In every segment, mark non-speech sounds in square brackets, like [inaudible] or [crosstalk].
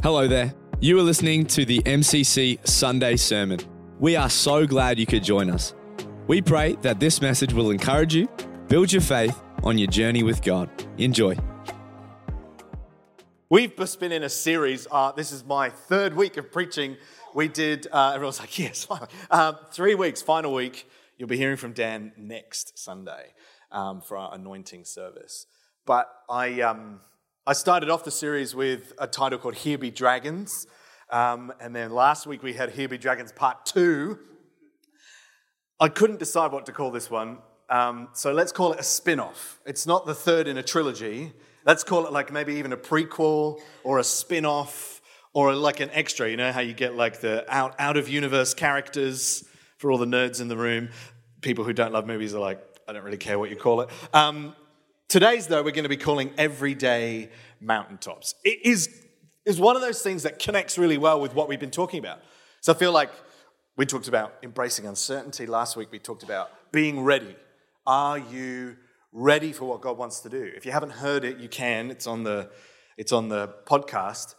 Hello there. You are listening to the MCC Sunday Sermon. We are so glad you could join us. We pray that this message will encourage you, build your faith on your journey with God. Enjoy. We've just been in a series. Uh, this is my third week of preaching. We did, uh, everyone's like, yes. Uh, three weeks, final week. You'll be hearing from Dan next Sunday um, for our anointing service. But I, um, I started off the series with a title called Here Be Dragons. Um, and then last week we had Here Be Dragons Part 2. I couldn't decide what to call this one. Um, so let's call it a spin off. It's not the third in a trilogy. Let's call it like maybe even a prequel or a spin off or like an extra. You know how you get like the out, out of universe characters for all the nerds in the room? People who don't love movies are like, I don't really care what you call it. Um, Today's, though, we're going to be calling everyday mountaintops. It is, is one of those things that connects really well with what we've been talking about. So I feel like we talked about embracing uncertainty. Last week we talked about being ready. Are you ready for what God wants to do? If you haven't heard it, you can. It's on the, it's on the podcast.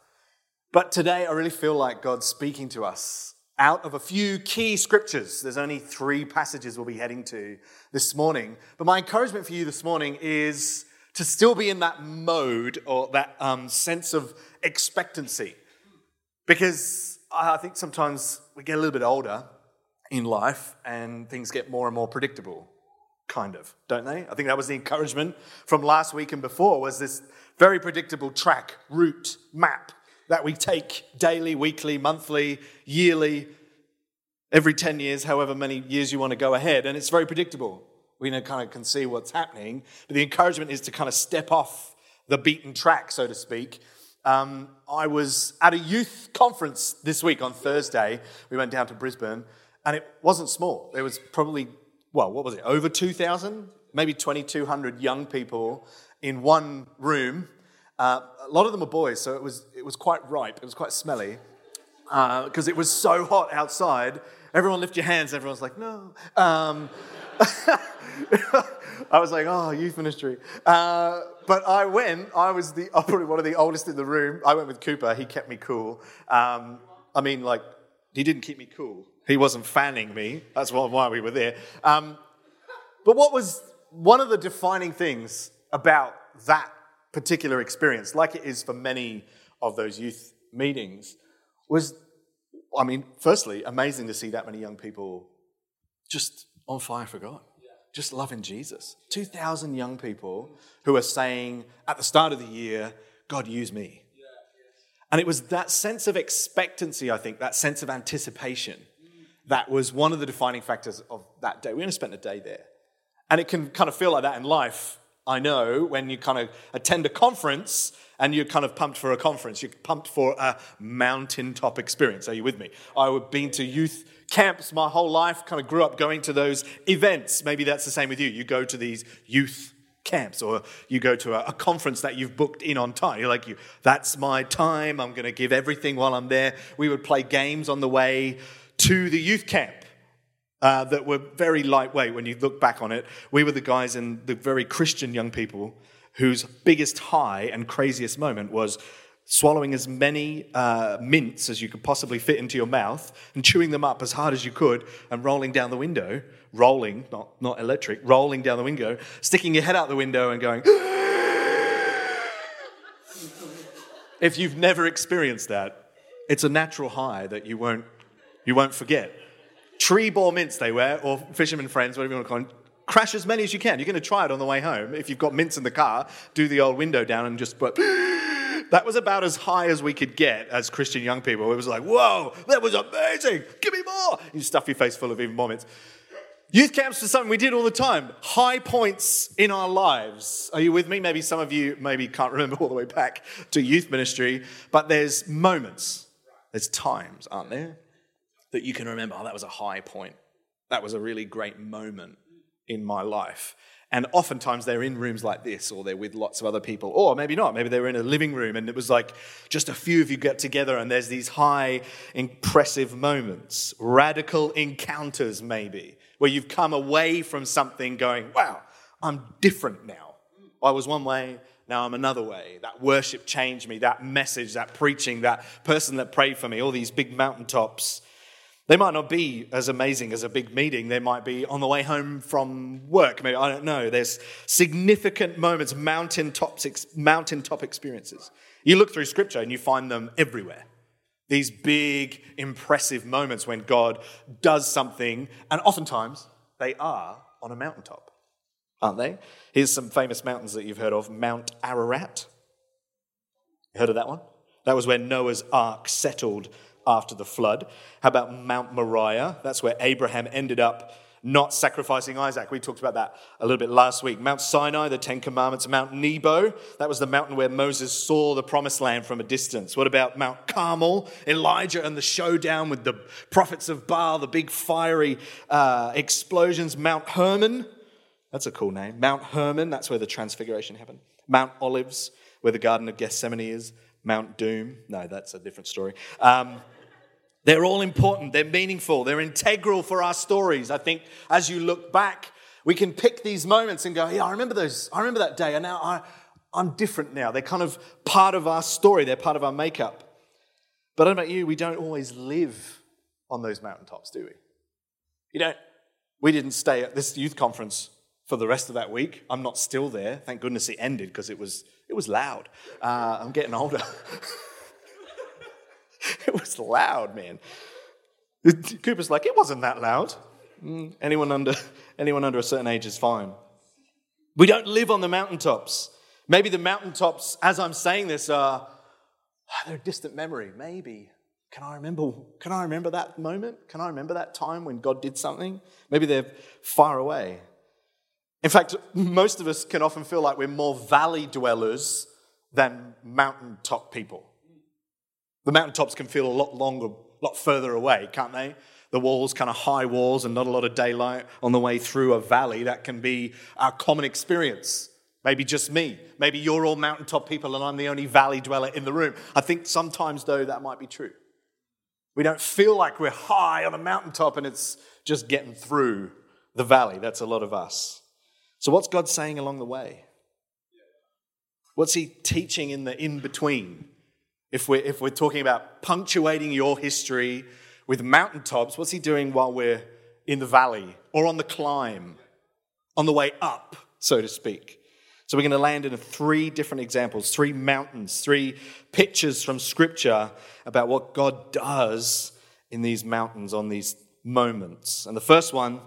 But today I really feel like God's speaking to us out of a few key scriptures. There's only three passages we'll be heading to this morning. But my encouragement for you this morning is to still be in that mode or that um, sense of expectancy. Because I think sometimes we get a little bit older in life and things get more and more predictable kind of don't they i think that was the encouragement from last week and before was this very predictable track route map that we take daily, weekly, monthly, yearly, every 10 years, however many years you want to go ahead. And it's very predictable. We kind of can see what's happening. But the encouragement is to kind of step off the beaten track, so to speak. Um, I was at a youth conference this week on Thursday. We went down to Brisbane, and it wasn't small. There was probably, well, what was it, over 2,000, maybe 2,200 young people in one room uh, a lot of them were boys, so it was, it was quite ripe. It was quite smelly because uh, it was so hot outside. Everyone lift your hands. Everyone's like, no. Um, [laughs] I was like, oh, youth ministry. Uh, but I went. I was the [laughs] probably one of the oldest in the room. I went with Cooper. He kept me cool. Um, I mean, like, he didn't keep me cool. He wasn't fanning me. That's why we were there. Um, but what was one of the defining things about that particular experience, like it is for many of those youth meetings, was, I mean, firstly, amazing to see that many young people just on fire for God, just loving Jesus. 2,000 young people who are saying at the start of the year, God, use me. And it was that sense of expectancy, I think, that sense of anticipation, that was one of the defining factors of that day. We only spent a day there. And it can kind of feel like that in life I know when you kind of attend a conference and you're kind of pumped for a conference, you're pumped for a mountaintop experience. Are you with me? I've been to youth camps my whole life, kind of grew up going to those events. Maybe that's the same with you. You go to these youth camps or you go to a, a, conference that you've booked in on time. You're like, you, that's my time. I'm going to give everything while I'm there. We would play games on the way to the youth camp uh, that were very lightweight when you look back on it. We were the guys and the very Christian young people whose biggest high and craziest moment was swallowing as many uh, mints as you could possibly fit into your mouth and chewing them up as hard as you could and rolling down the window, rolling, not, not electric, rolling down the window, sticking your head out the window and going, [laughs] if you've never experienced that, it's a natural high that you won't, you won't forget Trebor mints they wear, or fisherman friends, whatever you want to call them. Crash as many as you can. You're going to try it on the way home. If you've got mints in the car, do the old window down and just put. [gasps] that was about as high as we could get as Christian young people. It was like, whoa, that was amazing. Give me more. You stuff your face full of even more mints. Youth camps is something we did all the time. High points in our lives. Are you with me? Maybe some of you maybe can't remember all the way back to youth ministry, but there's moments, there's times, aren't there? That you can remember, oh, that was a high point. That was a really great moment in my life. And oftentimes they're in rooms like this, or they're with lots of other people, or maybe not. Maybe they were in a living room and it was like just a few of you get together and there's these high, impressive moments, radical encounters, maybe, where you've come away from something going, wow, I'm different now. I was one way, now I'm another way. That worship changed me, that message, that preaching, that person that prayed for me, all these big mountaintops. They might not be as amazing as a big meeting. They might be on the way home from work. Maybe I don't know. There's significant moments, mountaintop, mountaintop experiences. You look through scripture and you find them everywhere. These big, impressive moments when God does something, and oftentimes they are on a mountaintop, aren't they? Here's some famous mountains that you've heard of Mount Ararat. You heard of that one? That was where Noah's ark settled after the flood. How about Mount Moriah? That's where Abraham ended up not sacrificing Isaac. We talked about that a little bit last week. Mount Sinai, the Ten Commandments. Mount Nebo, that was the mountain where Moses saw the promised land from a distance. What about Mount Carmel? Elijah and the showdown with the prophets of Baal, the big fiery uh, explosions. Mount Hermon, that's a cool name. Mount Hermon, that's where the transfiguration happened. Mount Olives, where the Garden of Gethsemane is. Mount Doom, no, that's a different story. Um, they're all important, they're meaningful, they're integral for our stories. I think as you look back, we can pick these moments and go, yeah, I remember those, I remember that day, and now I, I'm different now. They're kind of part of our story, they're part of our makeup. But I don't know about you, we don't always live on those mountaintops, do we? You don't. We didn't stay at this youth conference for the rest of that week. I'm not still there. Thank goodness it ended because it was, it was loud. Uh, I'm getting older. [laughs] it was loud, man. Cooper's like, it wasn't that loud. Mm, anyone, under, anyone under a certain age is fine. We don't live on the mountaintops. Maybe the mountaintops, as I'm saying this, are they're a distant memory. Maybe. Can I remember? Can I remember that moment? Can I remember that time when God did something? Maybe they're far away. In fact, most of us can often feel like we're more valley dwellers than mountaintop people. The mountaintops can feel a lot longer, a lot further away, can't they? The walls, kind of high walls, and not a lot of daylight on the way through a valley. That can be our common experience. Maybe just me. Maybe you're all mountaintop people and I'm the only valley dweller in the room. I think sometimes, though, that might be true. We don't feel like we're high on a mountaintop and it's just getting through the valley. That's a lot of us. So, what's God saying along the way? What's He teaching in the in between? If we're, if we're talking about punctuating your history with mountaintops, what's he doing while we're in the valley or on the climb, on the way up, so to speak? So we're going to land in three different examples, three mountains, three pictures from Scripture about what God does in these mountains on these moments. And the first one,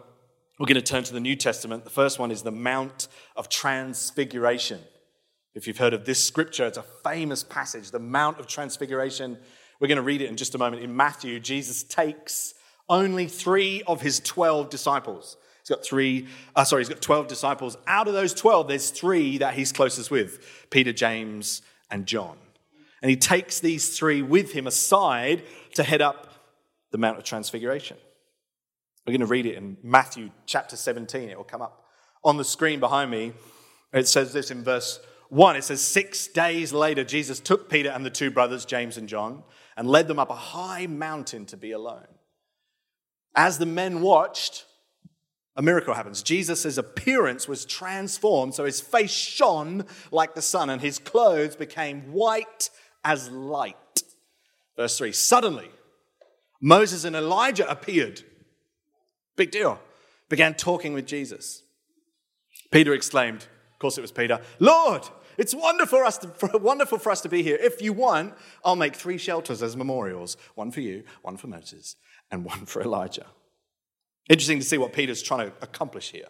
we're going to turn to the New Testament. The first one is the Mount of Transfiguration. If you've heard of this scripture, it's a famous passage, the Mount of Transfiguration. We're going to read it in just a moment. In Matthew, Jesus takes only three of his 12 disciples. He's got three, uh, sorry, he's got 12 disciples. Out of those 12, there's three that he's closest with Peter, James, and John. And he takes these three with him aside to head up the Mount of Transfiguration. We're going to read it in Matthew chapter 17. It will come up on the screen behind me. It says this in verse 1, it says, Six days later, Jesus took Peter and the two brothers, James and John, and led them up a high mountain to be alone. As the men watched, a miracle happens. Jesus' appearance was transformed, so his face shone like the sun, and his clothes became white as light. Verse 3 Suddenly, Moses and Elijah appeared. Big deal. Began talking with Jesus. Peter exclaimed, of course it was Peter, Lord, it's wonderful for, us to, for, wonderful for us to be here. If you want, I'll make three shelters as memorials one for you, one for Moses, and one for Elijah. Interesting to see what Peter's trying to accomplish here.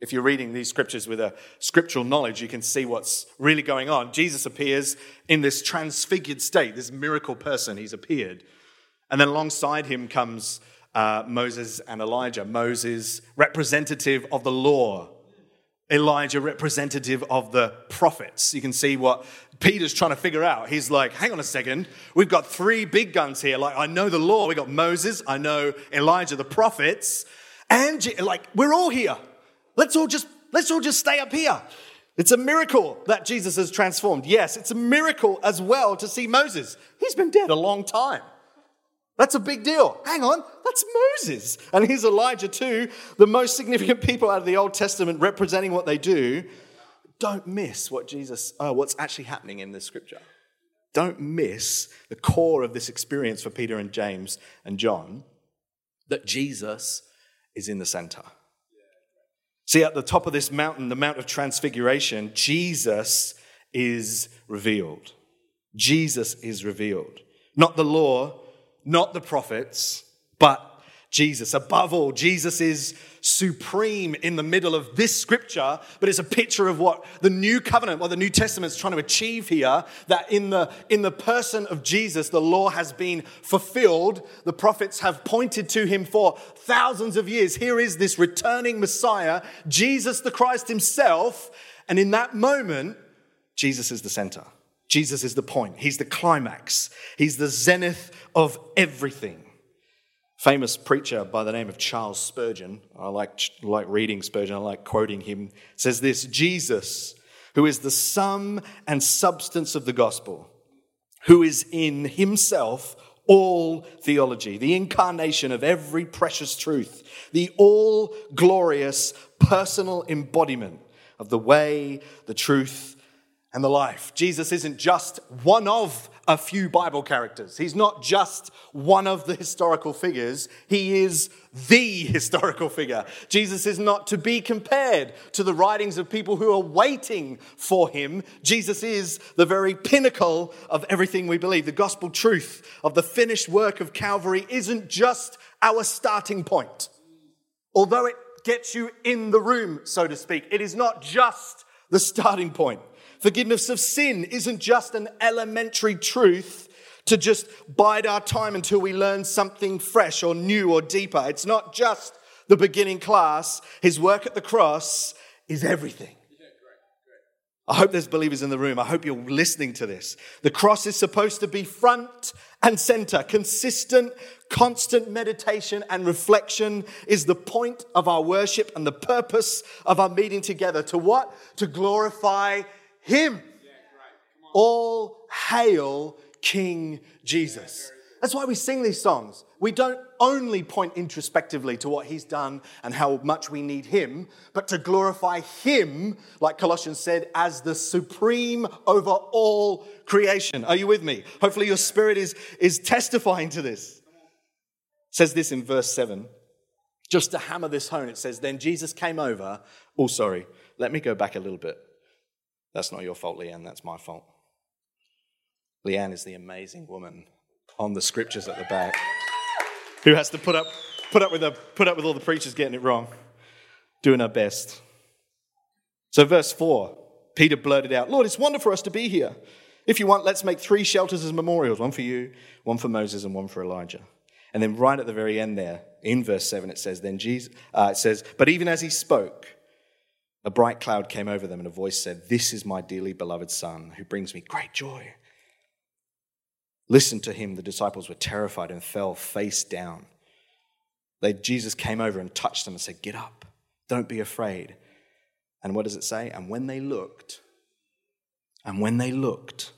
If you're reading these scriptures with a scriptural knowledge, you can see what's really going on. Jesus appears in this transfigured state, this miracle person, he's appeared. And then alongside him comes uh, Moses and Elijah. Moses, representative of the law, Elijah, representative of the prophets. You can see what Peter's trying to figure out. He's like, hang on a second, we've got three big guns here. Like, I know the law, we got Moses, I know Elijah, the prophets, and like, we're all here. Let's all just let's all just stay up here. It's a miracle that Jesus has transformed. Yes, it's a miracle as well to see Moses. He's been dead a long time. That's a big deal. Hang on, that's Moses. And here's Elijah, too, the most significant people out of the Old Testament representing what they do. don't miss what Jesus, uh, what's actually happening in this scripture. Don't miss the core of this experience for Peter and James and John that Jesus is in the center. See, at the top of this mountain, the Mount of Transfiguration, Jesus is revealed. Jesus is revealed. Not the law, not the prophets, but Jesus. Above all, Jesus is supreme in the middle of this scripture, but it's a picture of what the new covenant, what the New Testament is trying to achieve here, that in the, in the person of Jesus, the law has been fulfilled. The prophets have pointed to him for thousands of years. Here is this returning Messiah, Jesus the Christ himself. And in that moment, Jesus is the center. Jesus is the point. He's the climax. He's the zenith of everything famous preacher by the name of Charles Spurgeon, I like, like reading Spurgeon, I like quoting him, says this Jesus, who is the sum and substance of the gospel, who is in himself all theology, the incarnation of every precious truth, the all glorious personal embodiment of the way, the truth, and the life. Jesus isn't just one of a few Bible characters. He's not just one of the historical figures, he is the historical figure. Jesus is not to be compared to the writings of people who are waiting for him. Jesus is the very pinnacle of everything we believe. The gospel truth of the finished work of Calvary isn't just our starting point. Although it gets you in the room, so to speak, it is not just the starting point. Forgiveness of sin isn't just an elementary truth to just bide our time until we learn something fresh or new or deeper. It's not just the beginning class. His work at the cross is everything. I hope there's believers in the room. I hope you're listening to this. The cross is supposed to be front and center. Consistent, constant meditation and reflection is the point of our worship and the purpose of our meeting together. To what? To glorify him. All hail King Jesus. That's why we sing these songs. We don't only point introspectively to what he's done and how much we need him, but to glorify him, like Colossians said, as the supreme over all creation. Are you with me? Hopefully, your spirit is, is testifying to this. It says this in verse 7. Just to hammer this home, it says, Then Jesus came over. Oh, sorry. Let me go back a little bit. That's not your fault, Leanne. That's my fault. Leanne is the amazing woman on the scriptures at the back who has to put up, put up, with, a, put up with all the preachers getting it wrong, doing her best. So, verse 4, Peter blurted out, Lord, it's wonderful for us to be here. If you want, let's make three shelters as memorials one for you, one for Moses, and one for Elijah. And then, right at the very end there, in verse 7, it says, Then Jesus, uh, it says, But even as he spoke, a bright cloud came over them, and a voice said, This is my dearly beloved Son, who brings me great joy. Listen to him. The disciples were terrified and fell face down. They, Jesus came over and touched them and said, Get up, don't be afraid. And what does it say? And when they looked, and when they looked,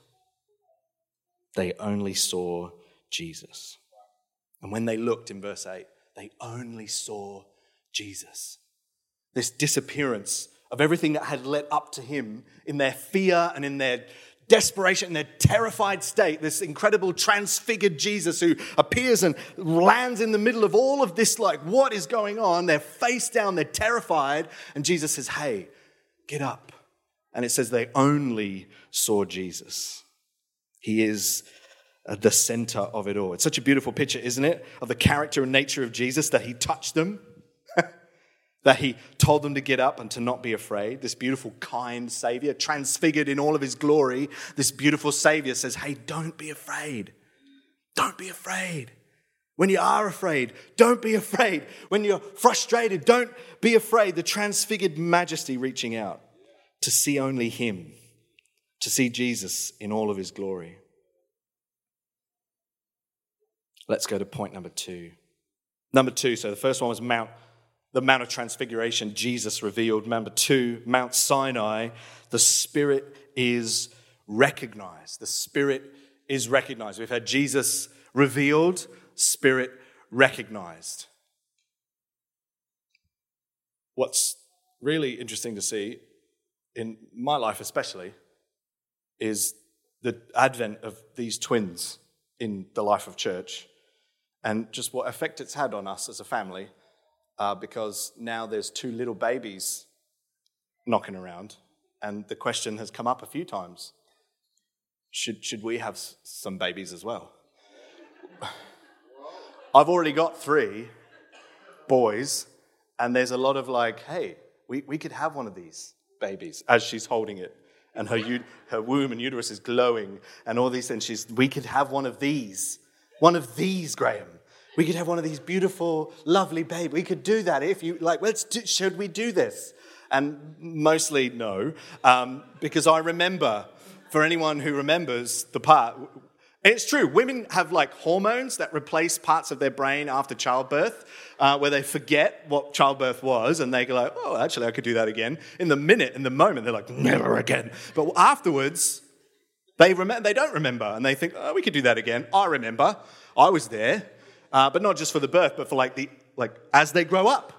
they only saw Jesus. And when they looked in verse 8, they only saw Jesus. This disappearance of everything that had led up to him in their fear and in their desperation, in their terrified state, this incredible transfigured Jesus who appears and lands in the middle of all of this, like, what is going on? They're face down, they're terrified. And Jesus says, Hey, get up. And it says they only saw Jesus. He is uh, the center of it all. It's such a beautiful picture, isn't it? Of the character and nature of Jesus that he touched them that he told them to get up and to not be afraid. This beautiful, kind Savior, transfigured in all of his glory, this beautiful Savior says, Hey, don't be afraid. Don't be afraid. When you are afraid, don't be afraid. When you're frustrated, don't be afraid. The transfigured majesty reaching out to see only him, to see Jesus in all of his glory. Let's go to point number two. Number two, so the first one was Mount the Mount of Transfiguration, Jesus revealed. Number two, Mount Sinai, the Spirit is recognized. The Spirit is recognized. We've had Jesus revealed, Spirit recognized. What's really interesting to see in my life especially, is the advent of these twins in the life of church and just what effect it's had on us as a family uh, because now there's two little babies knocking around and the question has come up a few times should, should we have some babies as well [laughs] i've already got three boys and there's a lot of like hey we, we could have one of these babies as she's holding it and her, her womb and uterus is glowing and all these things. She's, we could have one of these. One of these, Graham. We could have one of these beautiful, lovely babies. We could do that if you like. Let's do, should we do this? And mostly no, um, because I remember. For anyone who remembers the part, it's true. Women have like hormones that replace parts of their brain after childbirth uh, where they forget what childbirth was and they go like, oh, actually, I could do that again. In the minute, in the moment, they're like, never again. But afterwards, they, rem- they don't remember and they think, oh, we could do that again. I remember. I was there. Uh, but not just for the birth, but for like the, like as they grow up.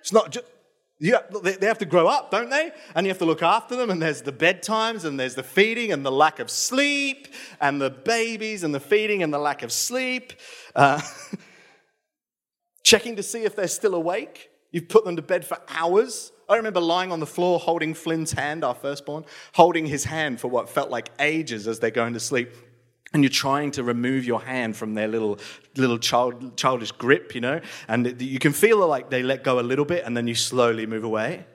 It's not just, yeah, they have to grow up, don't they? And you have to look after them, and there's the bedtimes, and there's the feeding, and the lack of sleep, and the babies, and the feeding, and the lack of sleep. Uh, [laughs] checking to see if they're still awake. You've put them to bed for hours. I remember lying on the floor holding Flynn's hand, our firstborn, holding his hand for what felt like ages as they're going to sleep. And you're trying to remove your hand from their little, little child, childish grip, you know? And you can feel like they let go a little bit and then you slowly move away.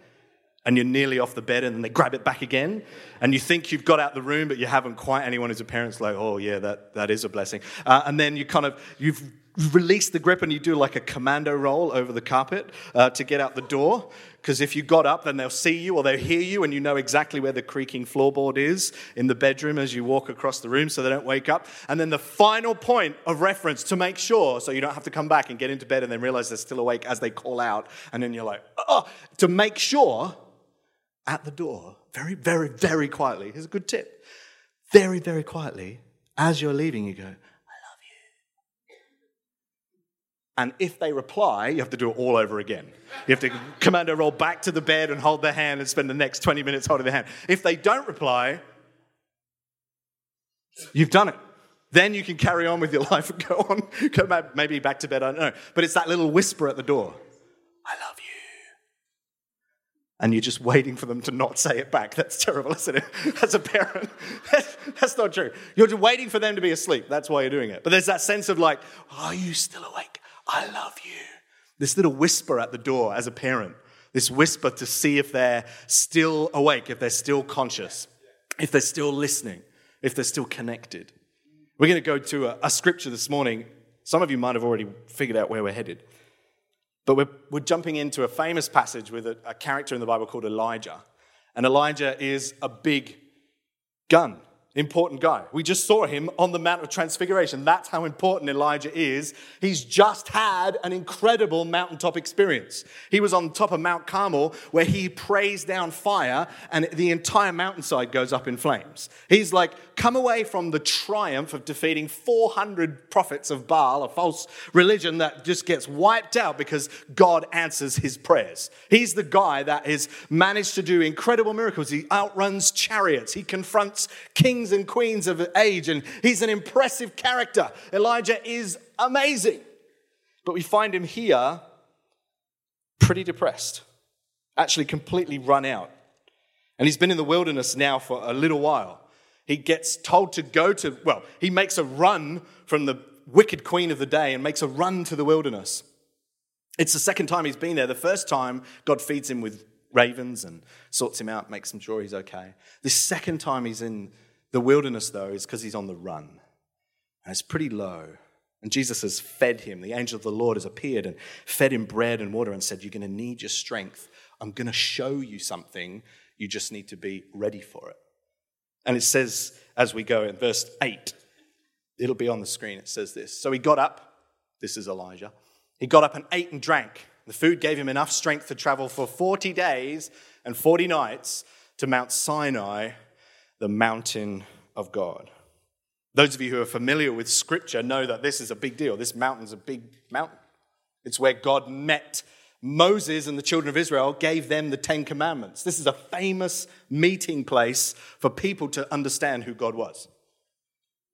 And you're nearly off the bed and then they grab it back again. And you think you've got out the room, but you haven't quite. Anyone who's a parent's like, oh, yeah, that, that is a blessing. Uh, and then you kind of, you've released the grip and you do like a commando roll over the carpet uh, to get out the door. Because if you got up, then they'll see you or they'll hear you, and you know exactly where the creaking floorboard is in the bedroom as you walk across the room so they don't wake up. And then the final point of reference to make sure, so you don't have to come back and get into bed and then realize they're still awake as they call out. And then you're like, oh, to make sure at the door, very, very, very quietly. Here's a good tip. Very, very quietly, as you're leaving, you go, and if they reply, you have to do it all over again. You have to commando roll back to the bed and hold their hand and spend the next 20 minutes holding their hand. If they don't reply, you've done it. Then you can carry on with your [laughs] life and go on, go back, maybe back to bed, I don't know. But it's that little whisper at the door I love you. And you're just waiting for them to not say it back. That's terrible, isn't it? [laughs] As a parent, [laughs] that's not true. You're just waiting for them to be asleep. That's why you're doing it. But there's that sense of like, are you still awake? I love you. This little whisper at the door as a parent, this whisper to see if they're still awake, if they're still conscious, if they're still listening, if they're still connected. We're going to go to a, a scripture this morning. Some of you might have already figured out where we're headed. But we're, we're jumping into a famous passage with a, a character in the Bible called Elijah. And Elijah is a big gun important guy. We just saw him on the Mount of Transfiguration. That's how important Elijah is. He's just had an incredible mountaintop experience. He was on top of Mount Carmel where he prays down fire and the entire mountainside goes up in flames. He's like, come away from the triumph of defeating 400 prophets of Baal, a false religion that just gets wiped out because God answers his prayers. He's the guy that has managed to do incredible miracles. He outruns chariots, he confronts kings kings and queens of age, and he's an impressive character. Elijah is amazing. But we find him here pretty depressed, actually completely run out. And he's been in the wilderness now for a little while. He gets told to go to, well, he makes a run from the wicked queen of the day and makes a run to the wilderness. It's the second time he's been there. The first time, God feeds him with ravens and sorts him out, makes him sure he's okay. The second time he's in the wilderness, though, is because he's on the run. And it's pretty low. And Jesus has fed him. The angel of the Lord has appeared and fed him bread and water and said, You're going to need your strength. I'm going to show you something. You just need to be ready for it. And it says, as we go in verse 8, it'll be on the screen. It says this. So he got up. This is Elijah. He got up and ate and drank. The food gave him enough strength to travel for 40 days and 40 nights to Mount Sinai the mountain of God. Those of you who are familiar with scripture know that this is a big deal. This mountain's a big mountain. It's where God met Moses and the children of Israel gave them the Ten Commandments. This is a famous meeting place for people to understand who God was.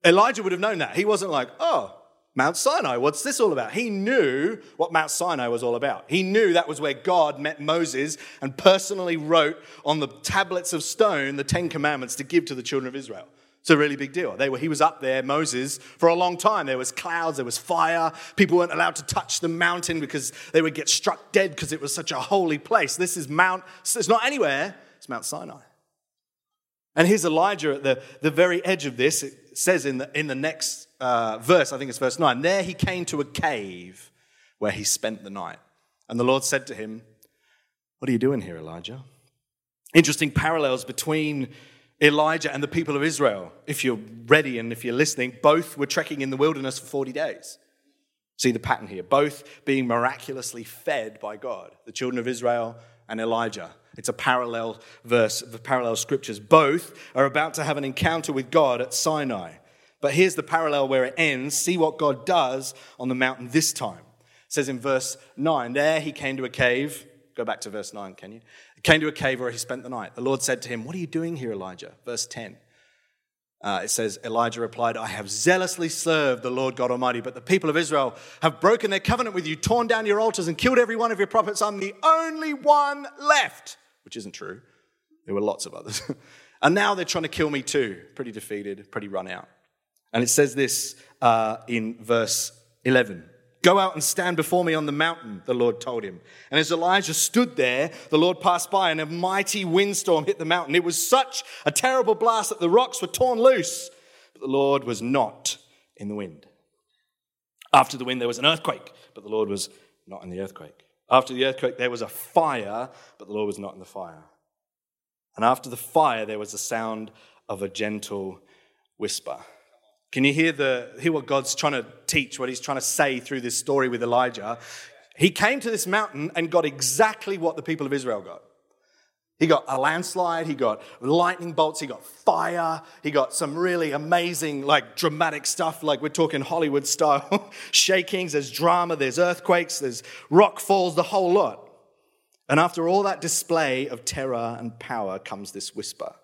Elijah would have known that. He wasn't like, oh, Mount Sinai, what's this all about? He knew what Mount Sinai was all about. He knew that was where God met Moses and personally wrote on the tablets of stone the Ten Commandments to give to the children of Israel. It's a really big deal. They were, he was up there, Moses, for a long time. There was clouds, there was fire. People weren't allowed to touch the mountain because they would get struck dead because it was such a holy place. This is Mount, it's not anywhere, it's Mount Sinai. And here's Elijah at the, the very edge of this. It says in the, in the next uh, verse, I think it's verse 9, there he came to a cave where he spent the night. And the Lord said to him, What are you doing here, Elijah? Interesting parallels between Elijah and the people of Israel. If you're ready and if you're listening, both were trekking in the wilderness for 40 days. See the pattern here. Both being miraculously fed by God, the children of Israel and Elijah. It's a parallel verse, the parallel scriptures. Both are about to have an encounter with God at Sinai. But here's the parallel where it ends. See what God does on the mountain this time. It says in verse 9, there he came to a cave. Go back to verse 9, can you? He came to a cave where he spent the night. The Lord said to him, What are you doing here, Elijah? Verse 10. Uh, it says, Elijah replied, I have zealously served the Lord God Almighty, but the people of Israel have broken their covenant with you, torn down your altars, and killed every one of your prophets. I'm the only one left, which isn't true. There were lots of others. [laughs] and now they're trying to kill me too. Pretty defeated, pretty run out. And it says this uh, in verse 11. Go out and stand before me on the mountain, the Lord told him. And as Elijah stood there, the Lord passed by and a mighty windstorm hit the mountain. It was such a terrible blast that the rocks were torn loose, but the Lord was not in the wind. After the wind, there was an earthquake, but the Lord was not in the earthquake. After the earthquake, there was a fire, but the Lord was not in the fire. And after the fire, there was the sound of a gentle whisper. Can you hear, the, hear what God's trying to teach, what he's trying to say through this story with Elijah? He came to this mountain and got exactly what the people of Israel got. He got a landslide, he got lightning bolts, he got fire, he got some really amazing, like dramatic stuff, like we're talking Hollywood style [laughs] shakings, there's drama, there's earthquakes, there's rock falls, the whole lot. And after all that display of terror and power comes this whisper.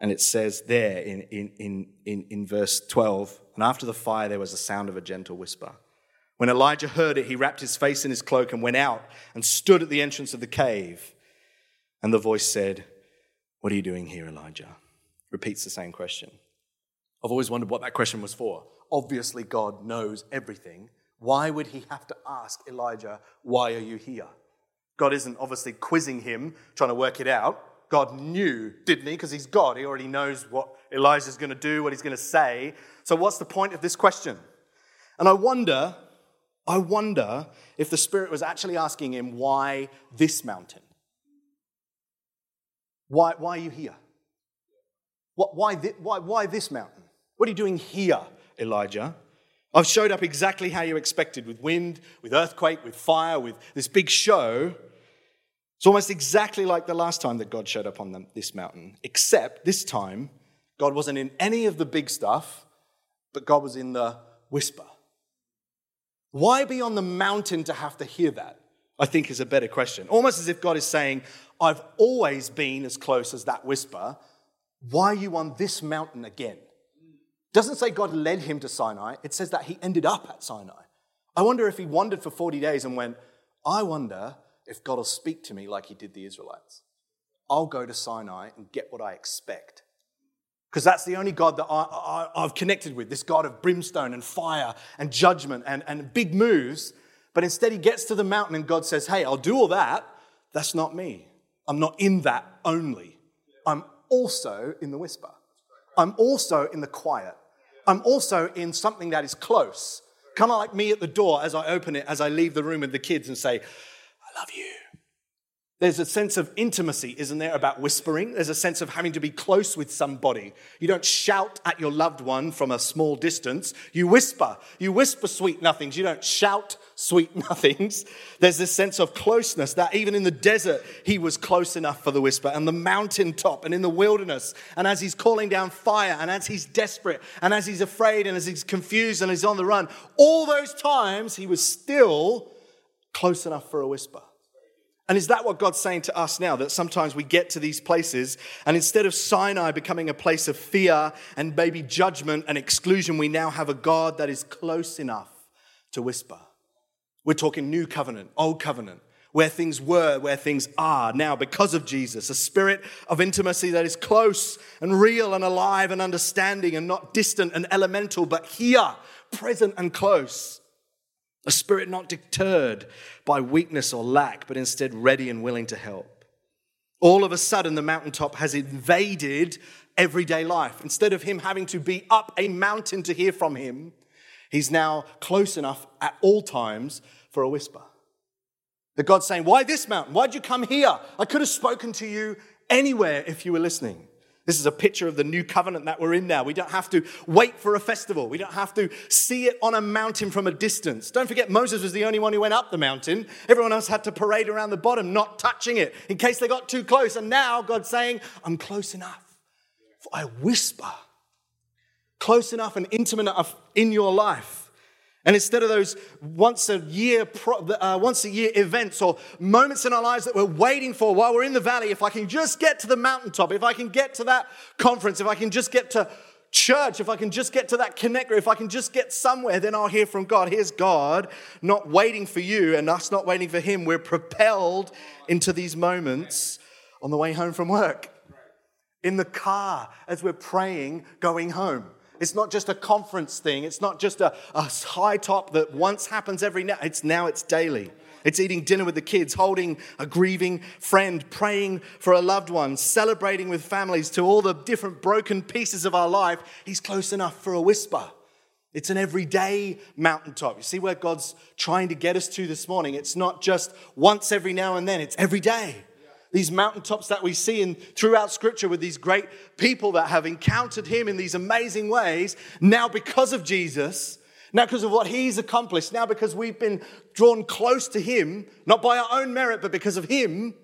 And it says there in, in, in, in, verse 12, and after the fire there was a sound of a gentle whisper. When Elijah heard it, he wrapped his face in his cloak and went out and stood at the entrance of the cave. And the voice said, What are you doing here, Elijah? Repeats the same question. I've always wondered what that question was for. Obviously, God knows everything. Why would he have to ask Elijah, Why are you here? God isn't obviously quizzing him, trying to work it out. God knew, didn't he? Because he's God. He already knows what Elijah's going to do, what he's going to say. So, what's the point of this question? And I wonder, I wonder if the Spirit was actually asking him, why this mountain? Why, why are you here? What, why, why, why this mountain? What are you doing here, Elijah? I've showed up exactly how you expected with wind, with earthquake, with fire, with this big show. It's almost exactly like the last time that God showed up on this mountain, except this time, God wasn't in any of the big stuff, but God was in the whisper. Why be on the mountain to have to hear that? I think is a better question. Almost as if God is saying, I've always been as close as that whisper. Why are you on this mountain again? Doesn't say God led him to Sinai, it says that he ended up at Sinai. I wonder if he wandered for 40 days and went, I wonder if God will speak to me like he did the Israelites. I'll go to Sinai and get what I expect. Because that's the only God that I, have connected with this God of brimstone and fire and judgment and, and big moves. But instead, he gets to the mountain and God says, Hey, I'll do all that. That's not me. I'm not in that only. I'm also in the whisper. I'm also in the quiet. I'm also in something that is close. Kind of like me at the door as I open it, as I leave the room with the kids and say, I love you. There's a sense of intimacy, isn't there, about whispering? There's a sense of having to be close with somebody. You don't shout at your loved one from a small distance. You whisper. You whisper sweet nothings. You don't shout sweet [laughs] nothings. There's this sense of closeness that even in the desert, he was close enough for the whisper, and the mountaintop, and in the wilderness, and as he's calling down fire, and as he's desperate, and as he's afraid, and as he's confused, and he's on the run, all those times he was still close enough for a whisper. And is that what God's saying to us now? That sometimes we get to these places, and instead of Sinai becoming a place of fear and maybe judgment and exclusion, we now have a God that is close enough to whisper. We're talking new covenant, old covenant, where things were, where things are now because of Jesus. A spirit of intimacy that is close and real and alive and understanding and not distant and elemental, but here, present and close. A spirit not deterred by weakness or lack, but instead ready and willing to help. All of a sudden, the mountaintop has invaded everyday life. Instead of him having to be up a mountain to hear from him, he's now close enough at all times for a whisper. That God's saying, Why this mountain? Why'd you come here? I could have spoken to you anywhere if you were listening. This is a picture of the new covenant that we're in now. We don't have to wait for a festival. We don't have to see it on a mountain from a distance. Don't forget, Moses was the only one who went up the mountain. Everyone else had to parade around the bottom, not touching it, in case they got too close. And now God's saying, I'm close enough. For I whisper, close enough and intimate enough in your life and instead of those once a year, uh, once a year events or moments in our lives that we're waiting for while we're in the valley, if I can just get to the mountaintop, if I can get to that conference, if I can just get to church, if I can just get to that connector, if I can just get somewhere, then I'll hear from God. Here's God not waiting for you and us not waiting for Him. We're propelled into these moments on the way home from work, in the car as we're praying going home it's not just a conference thing. It's not just a, a high top that once happens every now. It's now it's daily. It's eating dinner with the kids, holding a grieving friend, praying for a loved one, celebrating with families to all the different broken pieces of our life. He's close enough for a whisper. It's an everyday mountaintop. You see where God's trying to get us to this morning? It's not just once every now and then, it's every day these mountaintops that we see in throughout scripture with these great people that have encountered him in these amazing ways now because of jesus now because of what he's accomplished now because we've been drawn close to him not by our own merit but because of him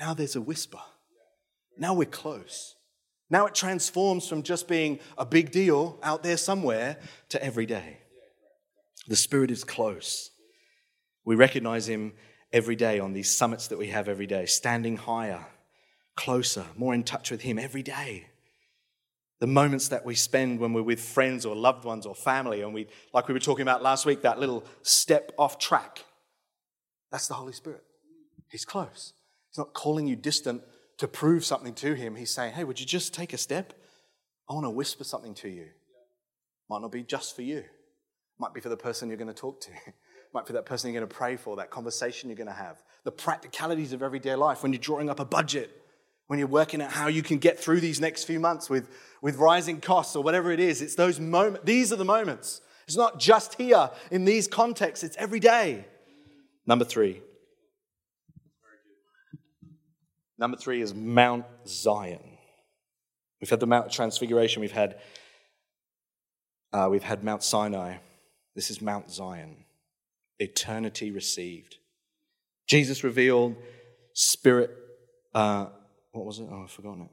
now there's a whisper. Now we're close. Now it transforms from just being a big deal out there somewhere to every day. The spirit is close. We recognize him every day on these summits that we have every day, standing higher, closer, more in touch with Him every day. The moments that we spend when we're with friends or loved ones or family, and we, like we were talking about last week, that little step off track, that's the Holy Spirit. He's close. He's not calling you distant to prove something to Him. He's saying, hey, would you just take a step? I want to whisper something to you. Might not be just for you, might be for the person you're going to talk to. [laughs] might be that person you're going to pray for, that conversation you're going to have, the practicalities of everyday life when you're drawing up a budget, when you're working out how you can get through these next few months with, with rising costs or whatever it is. It's those moments, these are the moments. It's not just here in these contexts, it's every day. Number three. Number three is Mount Zion. We've had the Mount Transfiguration, we've had, uh, we've had Mount Sinai. This is Mount Zion eternity received. Jesus revealed spirit, uh, what was it? Oh, I've forgotten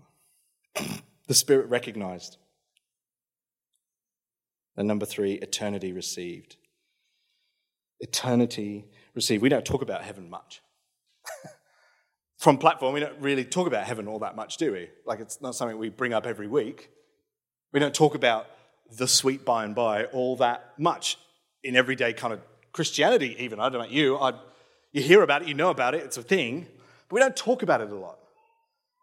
it. [clears throat] the spirit recognized. And number three, eternity received. Eternity received. We don't talk about heaven much. [laughs] From platform, we don't really talk about heaven all that much, do we? Like it's not something we bring up every week. We don't talk about the sweet by and by all that much in everyday kind of Christianity, even. I don't know about you. I, you hear about it, you know about it, it's a thing, but we don't talk about it a lot.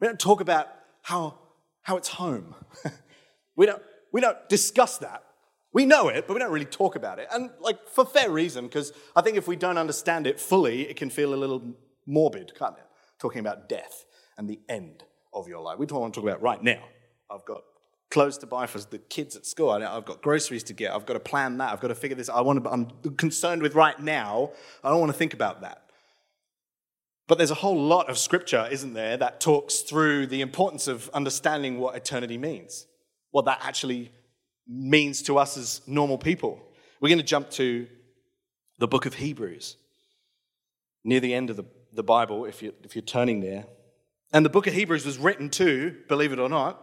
We don't talk about how, how it's home. [laughs] we, don't, we don't discuss that. We know it, but we don't really talk about it. And like for fair reason, because I think if we don't understand it fully, it can feel a little morbid, can't it? Talking about death and the end of your life. We don't want to talk about right now. I've got clothes to buy for the kids at school. I've got groceries to get. I've got to plan that. I've got to figure this. I want to, I'm concerned with right now. I don't want to think about that. But there's a whole lot of scripture, isn't there, that talks through the importance of understanding what eternity means, what that actually means to us as normal people. We're going to jump to the book of Hebrews, near the end of the, the Bible, if you're, if you're turning there. And the book of Hebrews was written to, believe it or not,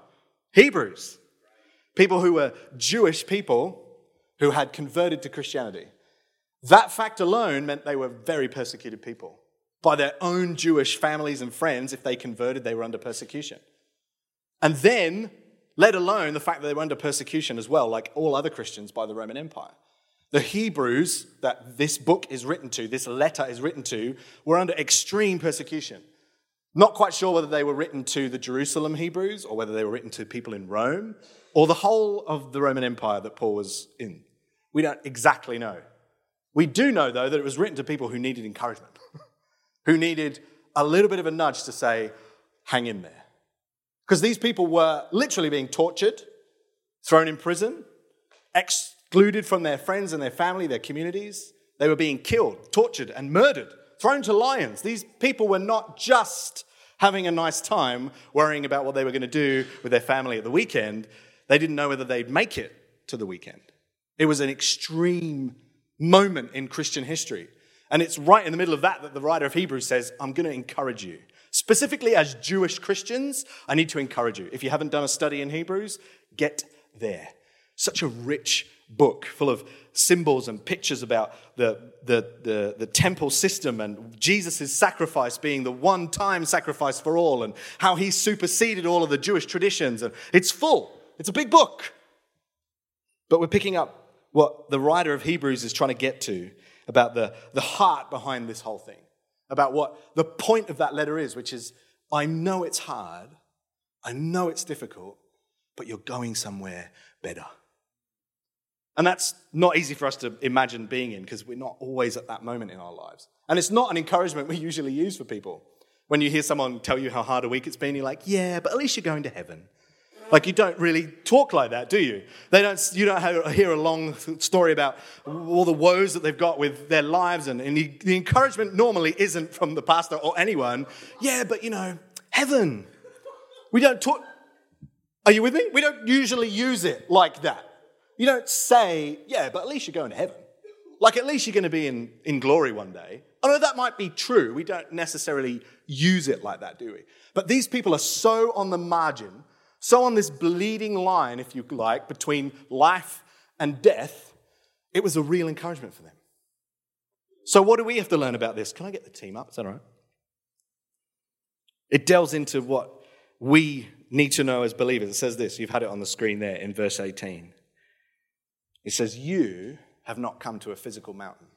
Hebrews, people who were Jewish people who had converted to Christianity. That fact alone meant they were very persecuted people. by their own Jewish families and friends. If they converted, they were under persecution. And then, let alone the fact that they were under persecution as well, like all other Christians by the Roman Empire. The Hebrews that this book is written to, this letter is written to, were under extreme persecution. Not quite sure whether they were written to the Jerusalem Hebrews or whether they were written to people in Rome or the whole of the Roman Empire that Paul was in. We don't exactly know. We do know, though, that it was written to people who needed encouragement, [laughs] who needed a little bit of a nudge to say, hang in there. Because these people were literally being tortured, thrown in prison, excluded from their friends and their family, their communities. They were being killed, tortured, and murdered, thrown to lions. These people were not just having a nice time worrying about what they were going to do with their family at the weekend. They didn't know whether they'd make it to the weekend. It was an extreme moment in Christian history. And it's right in the middle of that that the writer of Hebrews says, I'm going to encourage you. Specifically, as Jewish Christians, I need to encourage you. If you haven't done a study in Hebrews, get there. Such a rich book full of symbols and pictures about the, the, the, the temple system and Jesus' sacrifice being the one time sacrifice for all and how he superseded all of the Jewish traditions. And it's full, it's a big book. But we're picking up what the writer of Hebrews is trying to get to about the, the heart behind this whole thing, about what the point of that letter is, which is I know it's hard, I know it's difficult, but you're going somewhere better. And that's not easy for us to imagine being in because we're not always at that moment in our lives. And it's not an encouragement we usually use for people. When you hear someone tell you how hard a week it's been, you're like, yeah, but at least you're going to heaven. Like you don't really talk like that, do you? They don't, you don't hear a long story about all the woes that they've got with their lives, and, and the, the encouragement normally isn't from the pastor or anyone. Yeah, but you know, heaven. We don't talk. Are you with me? We don't usually use it like that. You don't say, yeah, but at least you're going to heaven. Like at least you're going to be in, in glory one day. Although that might be true, we don't necessarily use it like that, do we? But these people are so on the margin so, on this bleeding line, if you like, between life and death, it was a real encouragement for them. So, what do we have to learn about this? Can I get the team up? Is that all right? It delves into what we need to know as believers. It says this, you've had it on the screen there in verse 18. It says, You have not come to a physical mountain.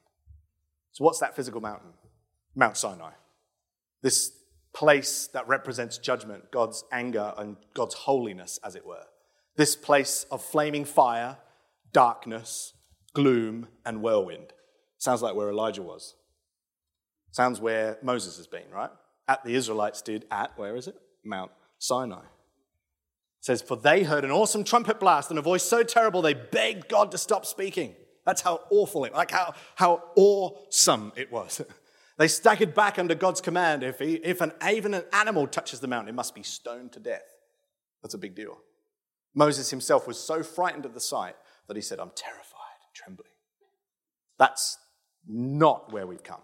So, what's that physical mountain? Mount Sinai. This place that represents judgment, God's anger and God's holiness, as it were. This place of flaming fire, darkness, gloom, and whirlwind. Sounds like where Elijah was. Sounds where Moses has been, right? At the Israelites did at, where is it? Mount Sinai. It says, For they heard an awesome trumpet blast and a voice so terrible they begged God to stop speaking. That's how awful it, like how, how awesome it was. [laughs] They staggered back under God's command. If, he, if an, even an animal touches the mountain, it must be stoned to death. That's a big deal. Moses himself was so frightened at the sight that he said, I'm terrified, trembling. That's not where we've come.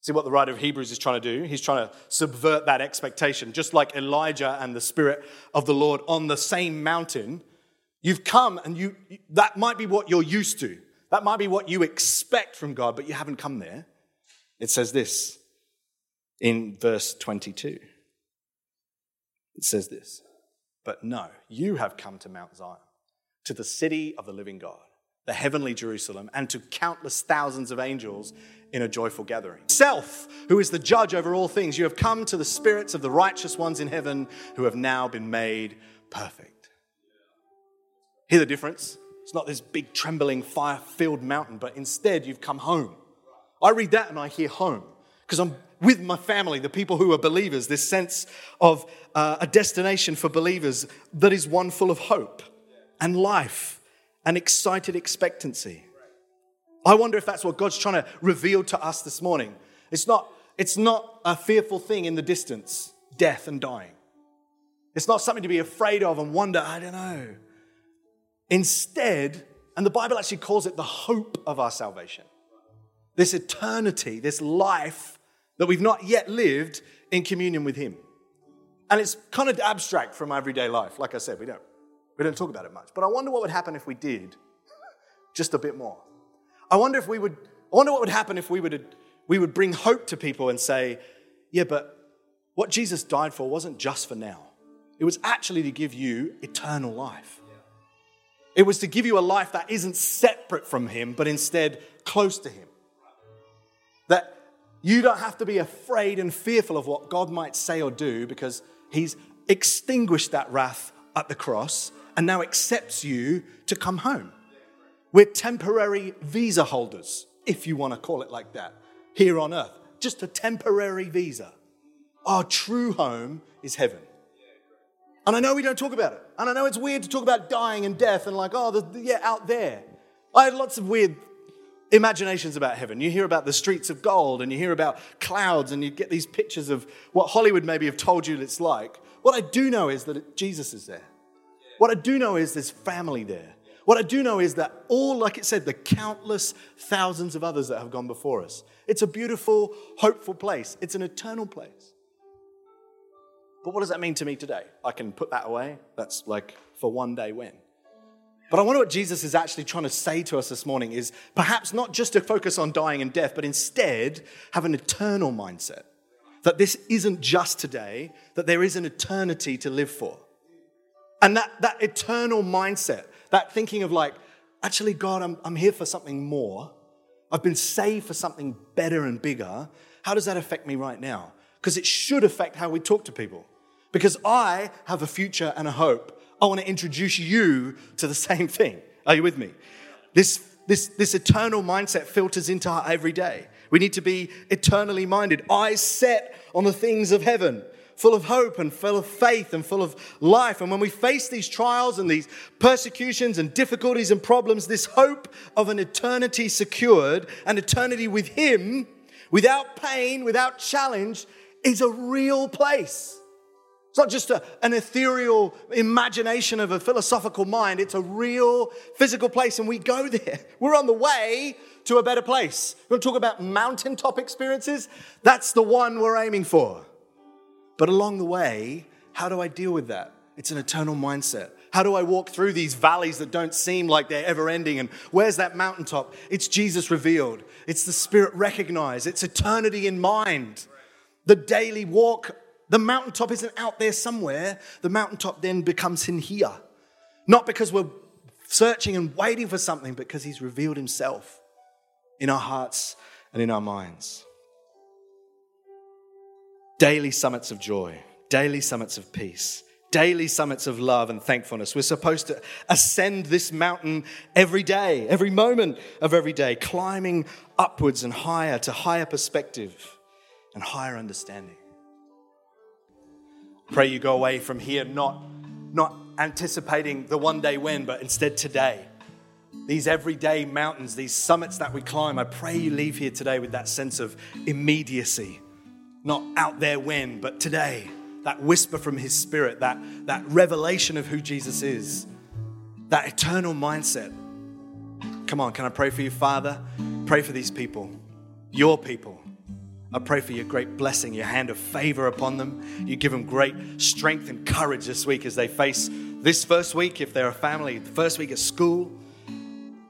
See what the writer of Hebrews is trying to do? He's trying to subvert that expectation. Just like Elijah and the Spirit of the Lord on the same mountain, you've come and you that might be what you're used to. That might be what you expect from God, but you haven't come there. It says this in verse 22. It says this, but no, you have come to Mount Zion, to the city of the living God, the heavenly Jerusalem, and to countless thousands of angels in a joyful gathering. Self, who is the judge over all things, you have come to the spirits of the righteous ones in heaven who have now been made perfect. Hear the difference? It's not this big, trembling, fire filled mountain, but instead you've come home. I read that and I hear home because I'm with my family, the people who are believers, this sense of uh, a destination for believers that is one full of hope and life and excited expectancy. I wonder if that's what God's trying to reveal to us this morning. It's not, it's not a fearful thing in the distance, death and dying. It's not something to be afraid of and wonder, I don't know. Instead, and the Bible actually calls it the hope of our salvation this eternity, this life that we've not yet lived in communion with Him. And it's kind of abstract from everyday life. Like I said, we don't, we don't talk about it much. But I wonder what would happen if we did [laughs] just a bit more. I wonder if we would, I wonder what would happen if we would, we would bring hope to people and say, Yeah, but what Jesus died for wasn't just for now, it was actually to give you eternal life. It was to give you a life that isn't separate from Him, but instead close to Him. That you don't have to be afraid and fearful of what God might say or do because He's extinguished that wrath at the cross and now accepts you to come home. We're temporary visa holders, if you want to call it like that, here on earth. Just a temporary visa. Our true home is heaven. And I know we don't talk about it. And I know it's weird to talk about dying and death and like, oh, the, yeah, out there. I had lots of weird imaginations about heaven. You hear about the streets of gold and you hear about clouds and you get these pictures of what Hollywood maybe have told you it's like. What I do know is that Jesus is there. What I do know is there's family there. What I do know is that all, like it said, the countless thousands of others that have gone before us. It's a beautiful, hopeful place. It's an eternal place. But what does that mean to me today? I can put that away. That's like for one day when. But I wonder what Jesus is actually trying to say to us this morning is perhaps not just to focus on dying and death, but instead have an eternal mindset. That this isn't just today, that there is an eternity to live for. And that, that eternal mindset, that thinking of like, actually, God, I'm, I'm here for something more. I've been saved for something better and bigger. How does that affect me right now? Because it should affect how we talk to people. Because I have a future and a hope. I want to introduce you to the same thing. Are you with me? This, this, this eternal mindset filters into our everyday. We need to be eternally minded, eyes set on the things of heaven full of hope and full of faith and full of life. And when we face these trials and these persecutions and difficulties and problems, this hope of an eternity secured, an eternity with Him, without pain, without challenge, is a real place. It's not just a, an ethereal imagination of a philosophical mind. It's a real physical place, and we go there. [laughs] We're on the way to a better place. We're going to talk about mountaintop experiences. That's the one we're aiming for. But along the way, how do I deal with that? It's an eternal mindset. How do I walk through these valleys that don't seem like they're ever ending? And where's that mountaintop? It's Jesus revealed, it's the Spirit recognized, it's eternity in mind. The daily walk, the mountaintop isn't out there somewhere. The mountaintop then becomes in here. Not because we're searching and waiting for something, but because He's revealed Himself in our hearts and in our minds daily summits of joy, daily summits of peace, daily summits of love and thankfulness. We're supposed to ascend this mountain every day, every moment of every day, climbing upwards and higher to higher perspective and higher understanding. Pray you go away from here not, not anticipating the one day when, but instead today. These everyday mountains, these summits that we climb, I pray you leave here today with that sense of immediacy not out there when, but today. That whisper from his spirit, that, that revelation of who Jesus is, that eternal mindset. Come on, can I pray for you, Father? Pray for these people, your people. I pray for your great blessing, your hand of favor upon them. You give them great strength and courage this week as they face this first week, if they're a family, the first week at school,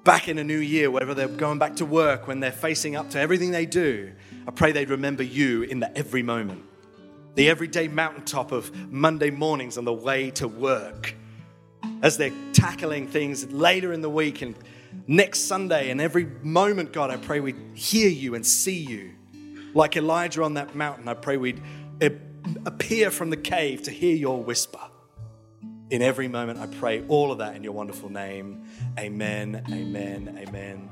back in a new year, whether they're going back to work, when they're facing up to everything they do. I pray they'd remember you in the every moment, the everyday mountaintop of Monday mornings on the way to work, as they're tackling things later in the week and next Sunday and every moment, God, I pray we'd hear you and see you. Like Elijah on that mountain, I pray we'd appear from the cave to hear your whisper. In every moment, I pray all of that in your wonderful name. Amen, amen, amen.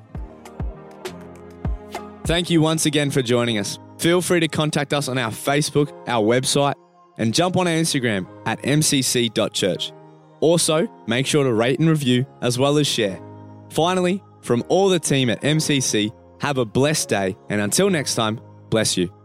Thank you once again for joining us. Feel free to contact us on our Facebook, our website, and jump on our Instagram at mcc.church. Also, make sure to rate and review as well as share. Finally, from all the team at MCC, have a blessed day, and until next time, bless you.